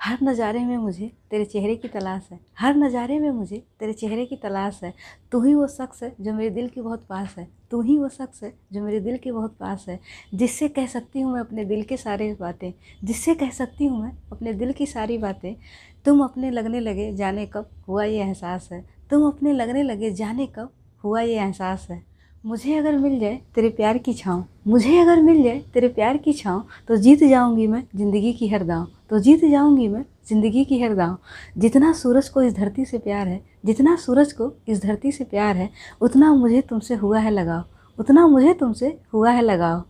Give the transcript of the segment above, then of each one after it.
हर नज़ारे में मुझे तेरे चेहरे की तलाश है। हर नज़ारे में मुझे तेरे चेहरे की तलाश है। तू ही वो शख्स है जो मेरे दिल के बहुत पास है। तू ही वो शख्स है जो मेरे दिल के बहुत पास है। जिससे कह सकती हूँ मैं अपने दिल के सारे बातें। जिससे कह सकती हूँ मैं अपने दिल की सारी बातें। तुम अपने लगने लगे जाने कब हुआ ये एहसास है। तुम अपने लगने लगे जाने कब हुआ ये एहसास है। मुझे अगर मिल जाए तेरे प्यार की छाँव, मुझे अगर मिल जाए तेरे प्यार की छाँव तो जीत जाऊँगी मैं ज़िंदगी की हर दाँव तो जीत जाऊँगी मैं ज़िंदगी की हर दाँव। जितना सूरज को इस धरती से प्यार है, जितना सूरज को इस धरती से प्यार है, उतना मुझे तुमसे हुआ है लगाव, उतना मुझे तुमसे हुआ है लगाव।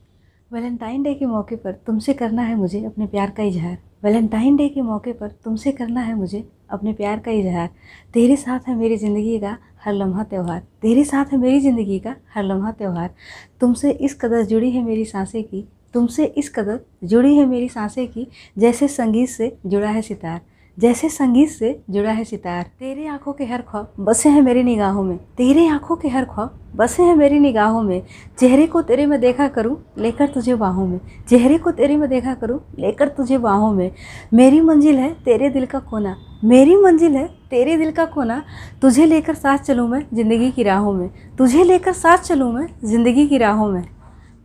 वैलेंटाइन डे के मौके पर तुमसे करना है मुझे अपने प्यार का इजहार। वैलेंटाइन डे के मौके पर तुमसे करना है मुझे अपने प्यार का इजहार। तेरे साथ है मेरी ज़िंदगी का हर लम्हा त्यौहार। तेरे साथ है मेरी ज़िंदगी का हर लम्हा त्यौहार। तुमसे इस कदर जुड़ी है मेरी साँसें की। तुमसे इस कदर जुड़ी है मेरी साँसें की। जैसे संगीत से जुड़ा है सितार। जैसे संगीत से जुड़ा है सितार। तेरे आँखों के हर ख्वाब बसे हैं मेरी निगाहों में। तेरे आँखों के हर ख्वाब बसे हैं मेरी निगाहों में। चेहरे को तेरे में देखा करूँ, लेकर तुझे बाहों में। चेहरे को तेरे में देखा करूँ, लेकर तुझे बाहों में। मेरी मंजिल है तेरे दिल का कोना। मेरी मंजिल है तेरे दिल का कोना। तुझे लेकर साथ चलूँ मैं ज़िंदगी की राहों में। तुझे लेकर साथ चलूँ मैं ज़िंदगी की राहों में।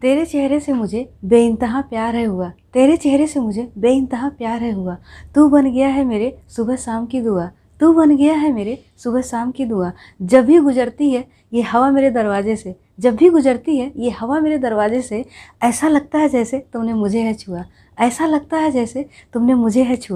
तेरे चेहरे से मुझे बेइंतहा प्यार है हुआ। तेरे चेहरे से मुझे बेइंतहा प्यार है हुआ। तू बन गया है मेरे सुबह शाम की दुआ। तू बन गया है मेरे सुबह शाम की दुआ। जब भी गुजरती है, ये हवा मेरे दरवाजे से। जब भी गुजरती है, ये हवा मेरे दरवाजे से। ऐसा लगता है जैसे तुमने मुझे है छुआ। ऐसा लगता है जैसे तुमने मुझे है छुआ।